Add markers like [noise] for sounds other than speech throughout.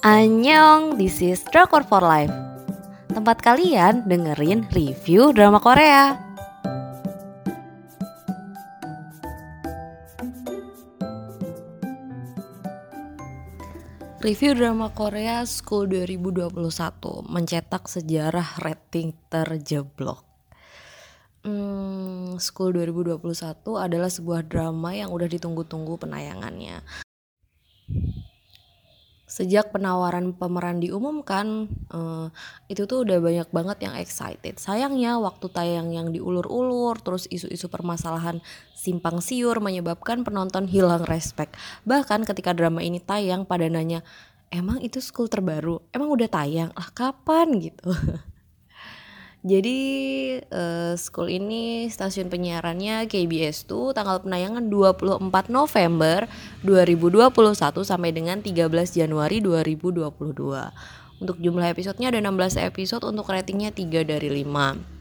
Annyeong, this is Drakor for Life Tempat kalian dengerin review drama Korea Review drama Korea School 2021 mencetak sejarah rating terjeblok. Hmm, School 2021 adalah sebuah drama yang udah ditunggu-tunggu penayangannya. Sejak penawaran pemeran diumumkan, uh, itu tuh udah banyak banget yang excited. Sayangnya waktu tayang yang diulur-ulur, terus isu-isu permasalahan simpang siur menyebabkan penonton hilang respect. Bahkan ketika drama ini tayang pada nanya, emang itu school terbaru? Emang udah tayang? Lah kapan gitu? [laughs] Jadi uh, school ini stasiun penyiarannya KBS tuh tanggal penayangan 24 November 2021 sampai dengan 13 Januari 2022. Untuk jumlah episodenya ada 16 episode untuk ratingnya 3 dari 5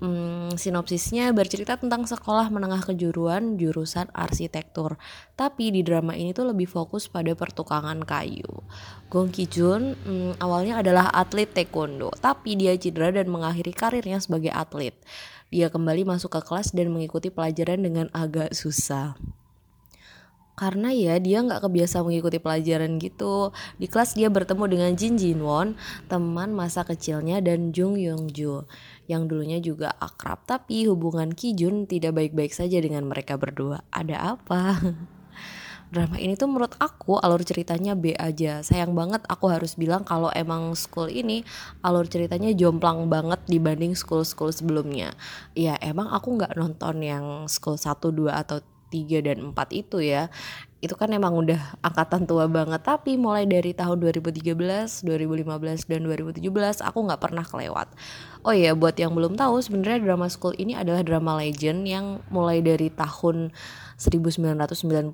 hmm, sinopsisnya bercerita tentang sekolah menengah kejuruan jurusan arsitektur. Tapi di drama ini tuh lebih fokus pada pertukangan kayu. Gong Ki Jun hmm, awalnya adalah atlet taekwondo, tapi dia cedera dan mengakhiri karirnya sebagai atlet. Dia kembali masuk ke kelas dan mengikuti pelajaran dengan agak susah karena ya dia nggak kebiasa mengikuti pelajaran gitu. Di kelas dia bertemu dengan Jin Jin Won, teman masa kecilnya dan Jung Yong Ju yang dulunya juga akrab. Tapi hubungan Ki Jun tidak baik-baik saja dengan mereka berdua. Ada apa? [laughs] drama ini tuh menurut aku alur ceritanya B aja sayang banget aku harus bilang kalau emang school ini alur ceritanya jomplang banget dibanding school-school sebelumnya ya emang aku nggak nonton yang school 1, 2 atau 3 dan 4 itu ya itu kan emang udah angkatan tua banget tapi mulai dari tahun 2013, 2015 dan 2017 aku nggak pernah kelewat. Oh iya buat yang belum tahu sebenarnya drama school ini adalah drama legend yang mulai dari tahun 1999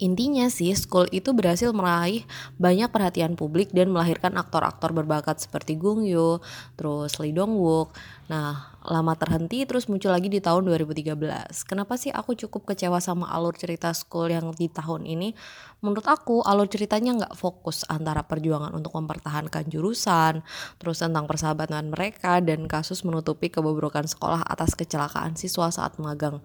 Intinya sih, School itu berhasil meraih banyak perhatian publik dan melahirkan aktor-aktor berbakat seperti Gung Yoo, terus Lee Dong Wook. Nah, lama terhenti terus muncul lagi di tahun 2013. Kenapa sih aku cukup kecewa sama alur cerita School yang di tahun ini? Menurut aku, alur ceritanya nggak fokus antara perjuangan untuk mempertahankan jurusan, terus tentang persahabatan mereka, dan kasus menutupi kebobrokan sekolah atas kecelakaan siswa saat magang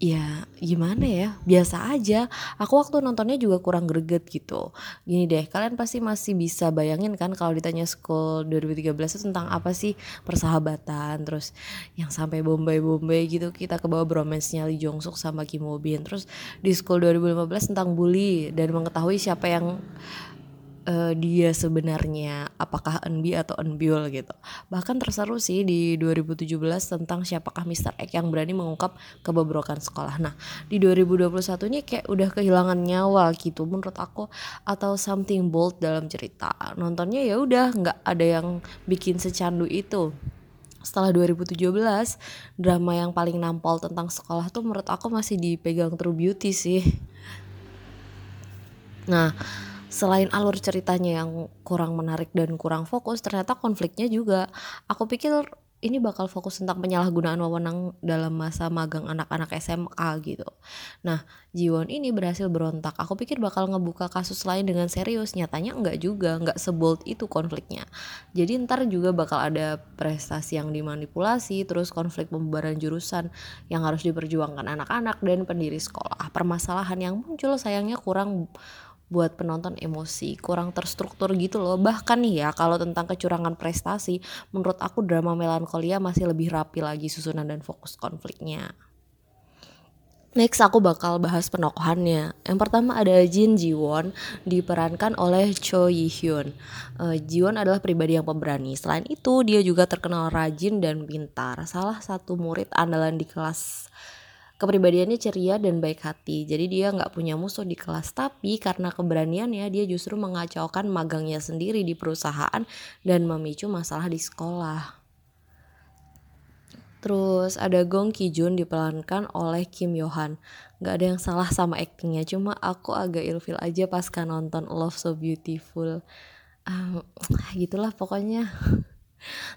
ya gimana ya? Biasa aja. Aku waktu nontonnya juga kurang greget gitu. Gini deh kalian pasti masih bisa bayangin kan kalau ditanya school 2013 itu tentang apa sih? Persahabatan terus yang sampai bombay-bombay gitu kita ke bawah bromance-nya Lee Jong Suk sama Kim Woo Bin. Terus di school 2015 tentang bully dan mengetahui siapa yang uh, dia sebenarnya apakah NB atau Unbiol gitu. Bahkan terseru sih di 2017 tentang siapakah Mr. X yang berani mengungkap kebobrokan sekolah. Nah, di 2021 ini kayak udah kehilangan nyawa gitu menurut aku atau something bold dalam cerita. Nontonnya ya udah nggak ada yang bikin secandu itu setelah 2017 drama yang paling nampol tentang sekolah tuh menurut aku masih dipegang True Beauty sih. Nah, selain alur ceritanya yang kurang menarik dan kurang fokus ternyata konfliknya juga aku pikir ini bakal fokus tentang penyalahgunaan wewenang dalam masa magang anak-anak SMA gitu. Nah, Jiwon ini berhasil berontak. Aku pikir bakal ngebuka kasus lain dengan serius. Nyatanya enggak juga, enggak sebold itu konfliknya. Jadi ntar juga bakal ada prestasi yang dimanipulasi, terus konflik pembubaran jurusan yang harus diperjuangkan anak-anak dan pendiri sekolah. Permasalahan yang muncul sayangnya kurang buat penonton emosi kurang terstruktur gitu loh bahkan nih ya kalau tentang kecurangan prestasi menurut aku drama melankolia masih lebih rapi lagi susunan dan fokus konfliknya Next aku bakal bahas penokohannya. Yang pertama ada Jin Ji Won diperankan oleh Cho Yi Hyun. Uh, Ji Won adalah pribadi yang pemberani. Selain itu dia juga terkenal rajin dan pintar. Salah satu murid andalan di kelas kepribadiannya ceria dan baik hati jadi dia nggak punya musuh di kelas tapi karena keberaniannya dia justru mengacaukan magangnya sendiri di perusahaan dan memicu masalah di sekolah Terus ada Gong Ki Jun diperankan oleh Kim Yohan. Gak ada yang salah sama aktingnya, cuma aku agak ilfil aja pas kan nonton Love So Beautiful. Um, [tsk] gitulah pokoknya. [laughs]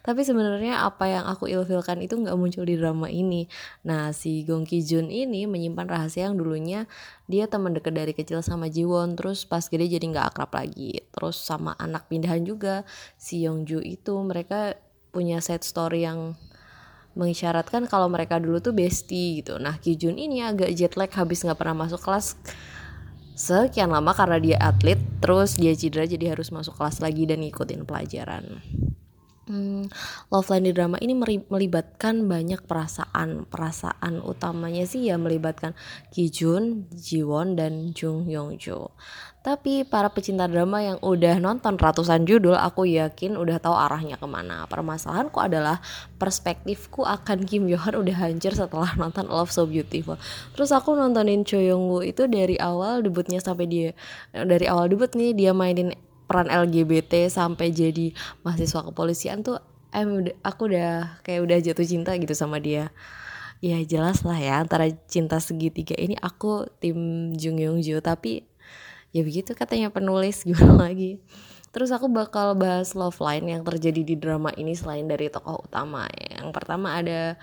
Tapi sebenarnya apa yang aku ilfilkan itu nggak muncul di drama ini. Nah, si Gong Ki Jun ini menyimpan rahasia yang dulunya dia teman dekat dari kecil sama Jiwon, terus pas gede jadi nggak akrab lagi. Terus sama anak pindahan juga si Yongju itu mereka punya set story yang mengisyaratkan kalau mereka dulu tuh bestie gitu. Nah, Ki Jun ini agak jet lag habis nggak pernah masuk kelas sekian lama karena dia atlet, terus dia cedera jadi harus masuk kelas lagi dan ngikutin pelajaran. Hmm, love line di drama ini melibatkan banyak perasaan. Perasaan utamanya sih ya melibatkan Kijun, Jiwon, dan Jung Yong Jo. Tapi para pecinta drama yang udah nonton ratusan judul, aku yakin udah tahu arahnya ke mana. Permasalahanku adalah perspektifku akan Kim Yo Han udah hancur setelah [laughs] nonton Love So Beautiful. Terus aku nontonin Cho Young Woo itu dari awal debutnya sampai dia dari awal debut nih dia mainin peran LGBT sampai jadi mahasiswa kepolisian tuh em aku udah kayak udah jatuh cinta gitu sama dia. Ya jelas lah ya antara cinta segitiga ini aku tim Jung Young Jo tapi ya begitu katanya penulis [laughs] gimana lagi. Terus aku bakal bahas love line yang terjadi di drama ini selain dari tokoh utama. Yang pertama ada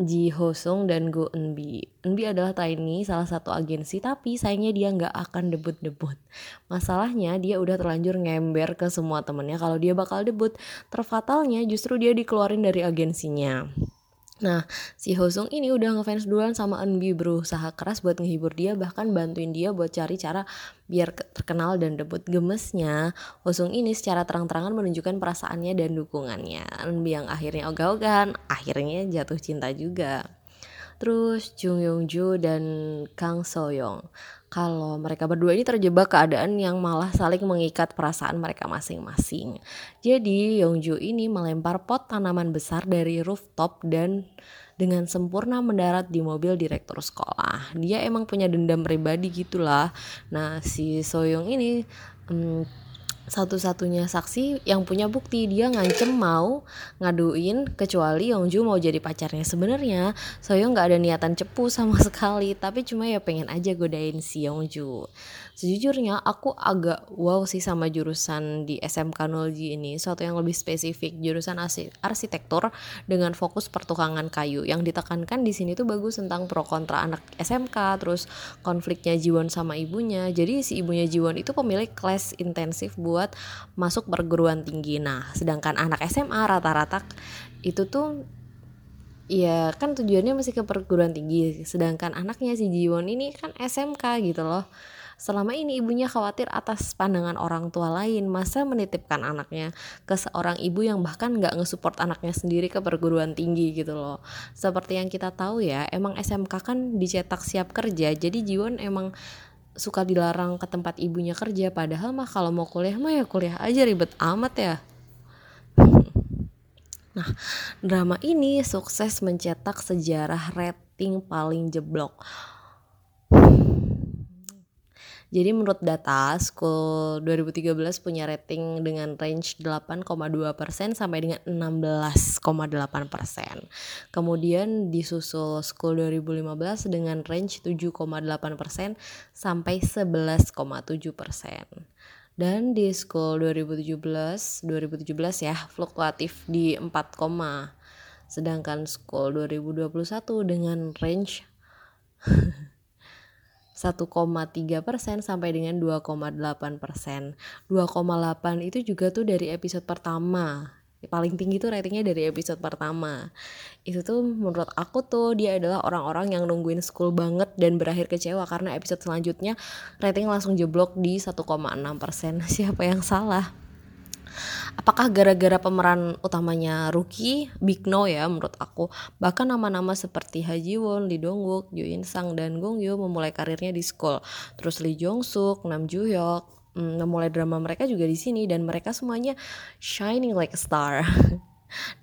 Ji Ho Sung dan Go Eun Bi. Eun Bi adalah Tiny, salah satu agensi, tapi sayangnya dia nggak akan debut-debut. Masalahnya dia udah terlanjur ngember ke semua temennya kalau dia bakal debut. Terfatalnya justru dia dikeluarin dari agensinya. Nah, si Hosung ini udah ngefans duluan sama Eunbi berusaha keras buat ngehibur dia bahkan bantuin dia buat cari cara biar terkenal dan debut. Gemesnya, Hosung ini secara terang-terangan menunjukkan perasaannya dan dukungannya. Eunbi yang akhirnya ogah-ogahan, akhirnya jatuh cinta juga. Terus Jung Yong Jo dan Kang So Young kalau mereka berdua ini terjebak keadaan yang malah saling mengikat perasaan mereka masing-masing. Jadi Yongju ini melempar pot tanaman besar dari rooftop dan dengan sempurna mendarat di mobil direktur sekolah. Dia emang punya dendam pribadi gitulah. Nah si Soyong ini hmm, satu-satunya saksi yang punya bukti. Dia ngancem mau ngaduin kecuali Yongju mau jadi pacarnya. Sebenarnya Soyoung nggak ada niatan cepu sama [laughs] sekali tapi cuma ya pengen aja godain si Yongju Sejujurnya aku agak wow sih sama jurusan di SMK Nolji ini, suatu yang lebih spesifik, jurusan arsitektur dengan fokus pertukangan kayu. Yang ditekankan di sini tuh bagus tentang pro kontra anak SMK, terus konfliknya Jiwon sama ibunya. Jadi si ibunya Jiwon itu pemilik kelas intensif buat masuk perguruan tinggi. Nah, sedangkan anak SMA rata-rata itu tuh ya kan tujuannya masih ke perguruan tinggi sedangkan anaknya si Jiwon ini kan SMK gitu loh Selama ini ibunya khawatir atas pandangan orang tua lain, masa menitipkan anaknya ke seorang ibu yang bahkan nggak ngesupport anaknya sendiri ke perguruan tinggi gitu loh. Seperti yang kita tahu ya, emang SMK kan dicetak siap kerja, jadi Jiwon emang suka dilarang ke tempat ibunya kerja padahal mah kalau mau kuliah mah ya kuliah aja ribet amat ya [laughs] Nah, drama ini sukses mencetak sejarah rating paling jeblok. Jadi menurut data, School 2013 punya rating dengan range 8,2% sampai dengan 16,8%. Kemudian disusul School 2015 dengan range 7,8% sampai 11,7%. Dan di School 2017, 2017 ya fluktuatif di 4, sedangkan School 2021 dengan range [laughs] 1,3 persen sampai dengan 2,8 persen. 2,8 itu juga tuh dari episode pertama. Paling tinggi tuh ratingnya dari episode pertama. Itu tuh menurut aku tuh dia adalah orang-orang yang nungguin school banget dan berakhir kecewa karena episode selanjutnya rating langsung jeblok di 1,6 persen. [laughs] Siapa yang salah? Apakah gara-gara pemeran utamanya Rookie? Big no ya menurut aku. Bahkan nama-nama seperti Ha Ji Won, Lee Dong Wook, Jo In Sang, dan Gong Yoo memulai karirnya di school. Terus Lee Jong Suk, Nam Joo Hyuk, mm, memulai drama mereka juga di sini dan mereka semuanya shining like a star. [laughs]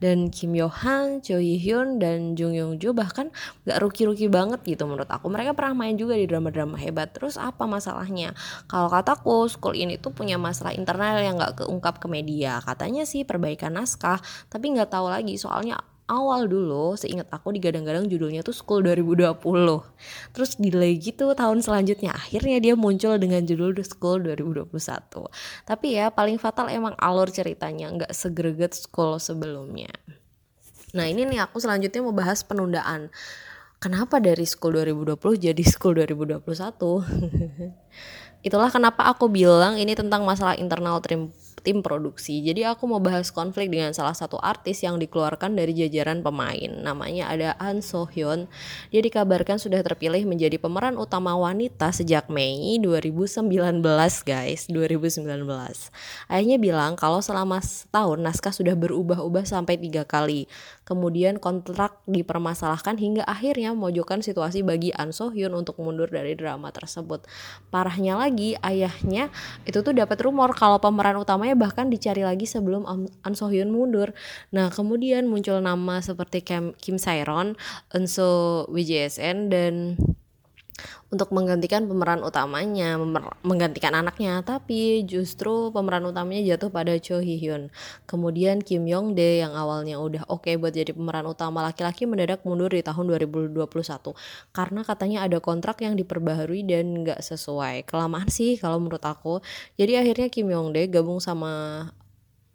dan Kim Yo Han, Cho Hee Hyun dan Jung Yong Jo bahkan gak ruki-ruki banget gitu menurut aku. Mereka pernah main juga di drama-drama hebat. Terus apa masalahnya? Kalau kataku school ini tuh punya masalah internal yang gak keungkap ke media. Katanya sih perbaikan naskah tapi nggak tahu lagi. Soalnya awal dulu seingat aku digadang-gadang judulnya tuh School 2020 terus delay gitu tahun selanjutnya akhirnya dia muncul dengan judul The School 2021 tapi ya paling fatal emang alur ceritanya nggak segreget School sebelumnya. Nah ini nih aku selanjutnya mau bahas penundaan. Kenapa dari School 2020 jadi School 2021 [laughs] itulah kenapa aku bilang ini tentang masalah internal tim tim produksi. Jadi aku mau bahas konflik dengan salah satu artis yang dikeluarkan dari jajaran pemain. Namanya ada An So Hyun. Dia dikabarkan sudah terpilih menjadi pemeran utama wanita sejak Mei 2019 guys, 2019. Ayahnya bilang kalau selama setahun naskah sudah berubah-ubah sampai tiga kali. Kemudian kontrak dipermasalahkan hingga akhirnya memojokkan situasi bagi An So Hyun untuk mundur dari drama tersebut. Parahnya lagi, ayahnya itu tuh dapat rumor kalau pemeran utamanya bahkan dicari lagi sebelum An So Hyun mundur. Nah, kemudian muncul nama seperti Kim, Kim Sairon, Enso WJSN dan untuk menggantikan pemeran utamanya, menggantikan anaknya, tapi justru pemeran utamanya jatuh pada Cho Hee Hyun. Kemudian Kim Yong Dae yang awalnya udah oke okay buat jadi pemeran utama laki-laki mendadak mundur di tahun 2021 karena katanya ada kontrak yang diperbaharui dan nggak sesuai. Kelamaan sih kalau menurut aku. Jadi akhirnya Kim Yong Dae gabung sama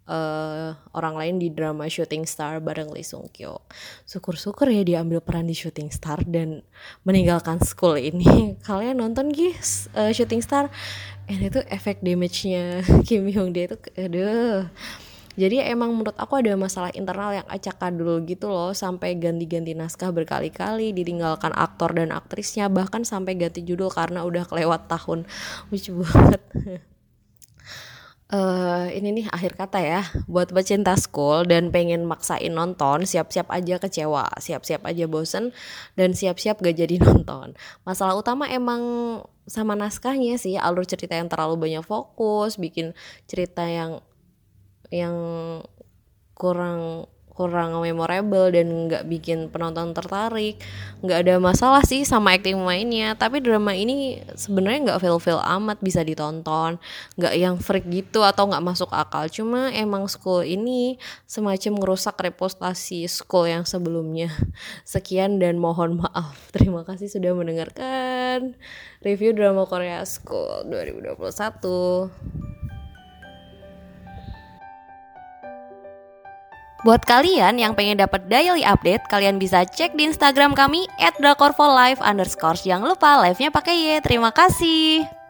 uh, orang lain di drama Shooting Star bareng Lee Sung Kyo. Syukur-syukur ya dia ambil peran di Shooting Star dan meninggalkan school ini. [laughs] Kalian nonton guys uh, Shooting Star? Ini tuh efek damage-nya [laughs] Kim Hyung Dae itu aduh. Jadi emang menurut aku ada masalah internal yang acak kadul gitu loh sampai ganti-ganti naskah berkali-kali ditinggalkan aktor dan aktrisnya bahkan sampai ganti judul karena udah kelewat tahun lucu banget [laughs] uh, ini nih akhir kata ya. Buat pecinta school dan pengen maksain nonton siap-siap aja kecewa siap-siap aja bosen dan siap-siap gak jadi [laughs] nonton. Masalah utama emang sama naskahnya sih alur cerita yang terlalu banyak fokus bikin cerita yang yang kurang kurang memorable dan nggak bikin penonton tertarik. Nggak ada masalah sih sama acting pemainnya tapi drama ini sebenarnya nggak feel feel amat bisa ditonton. Nggak yang freak gitu atau nggak masuk akal. Cuma emang school ini semacam ngerusak reputasi school yang sebelumnya. [laughs] Sekian dan mohon maaf. [laughs] Terima kasih sudah mendengarkan review drama Korea School 2021 Buat kalian yang pengen dapat daily update, kalian bisa cek di Instagram kami @drakorfolive. Jangan lupa live-nya pakai Y. Terima kasih.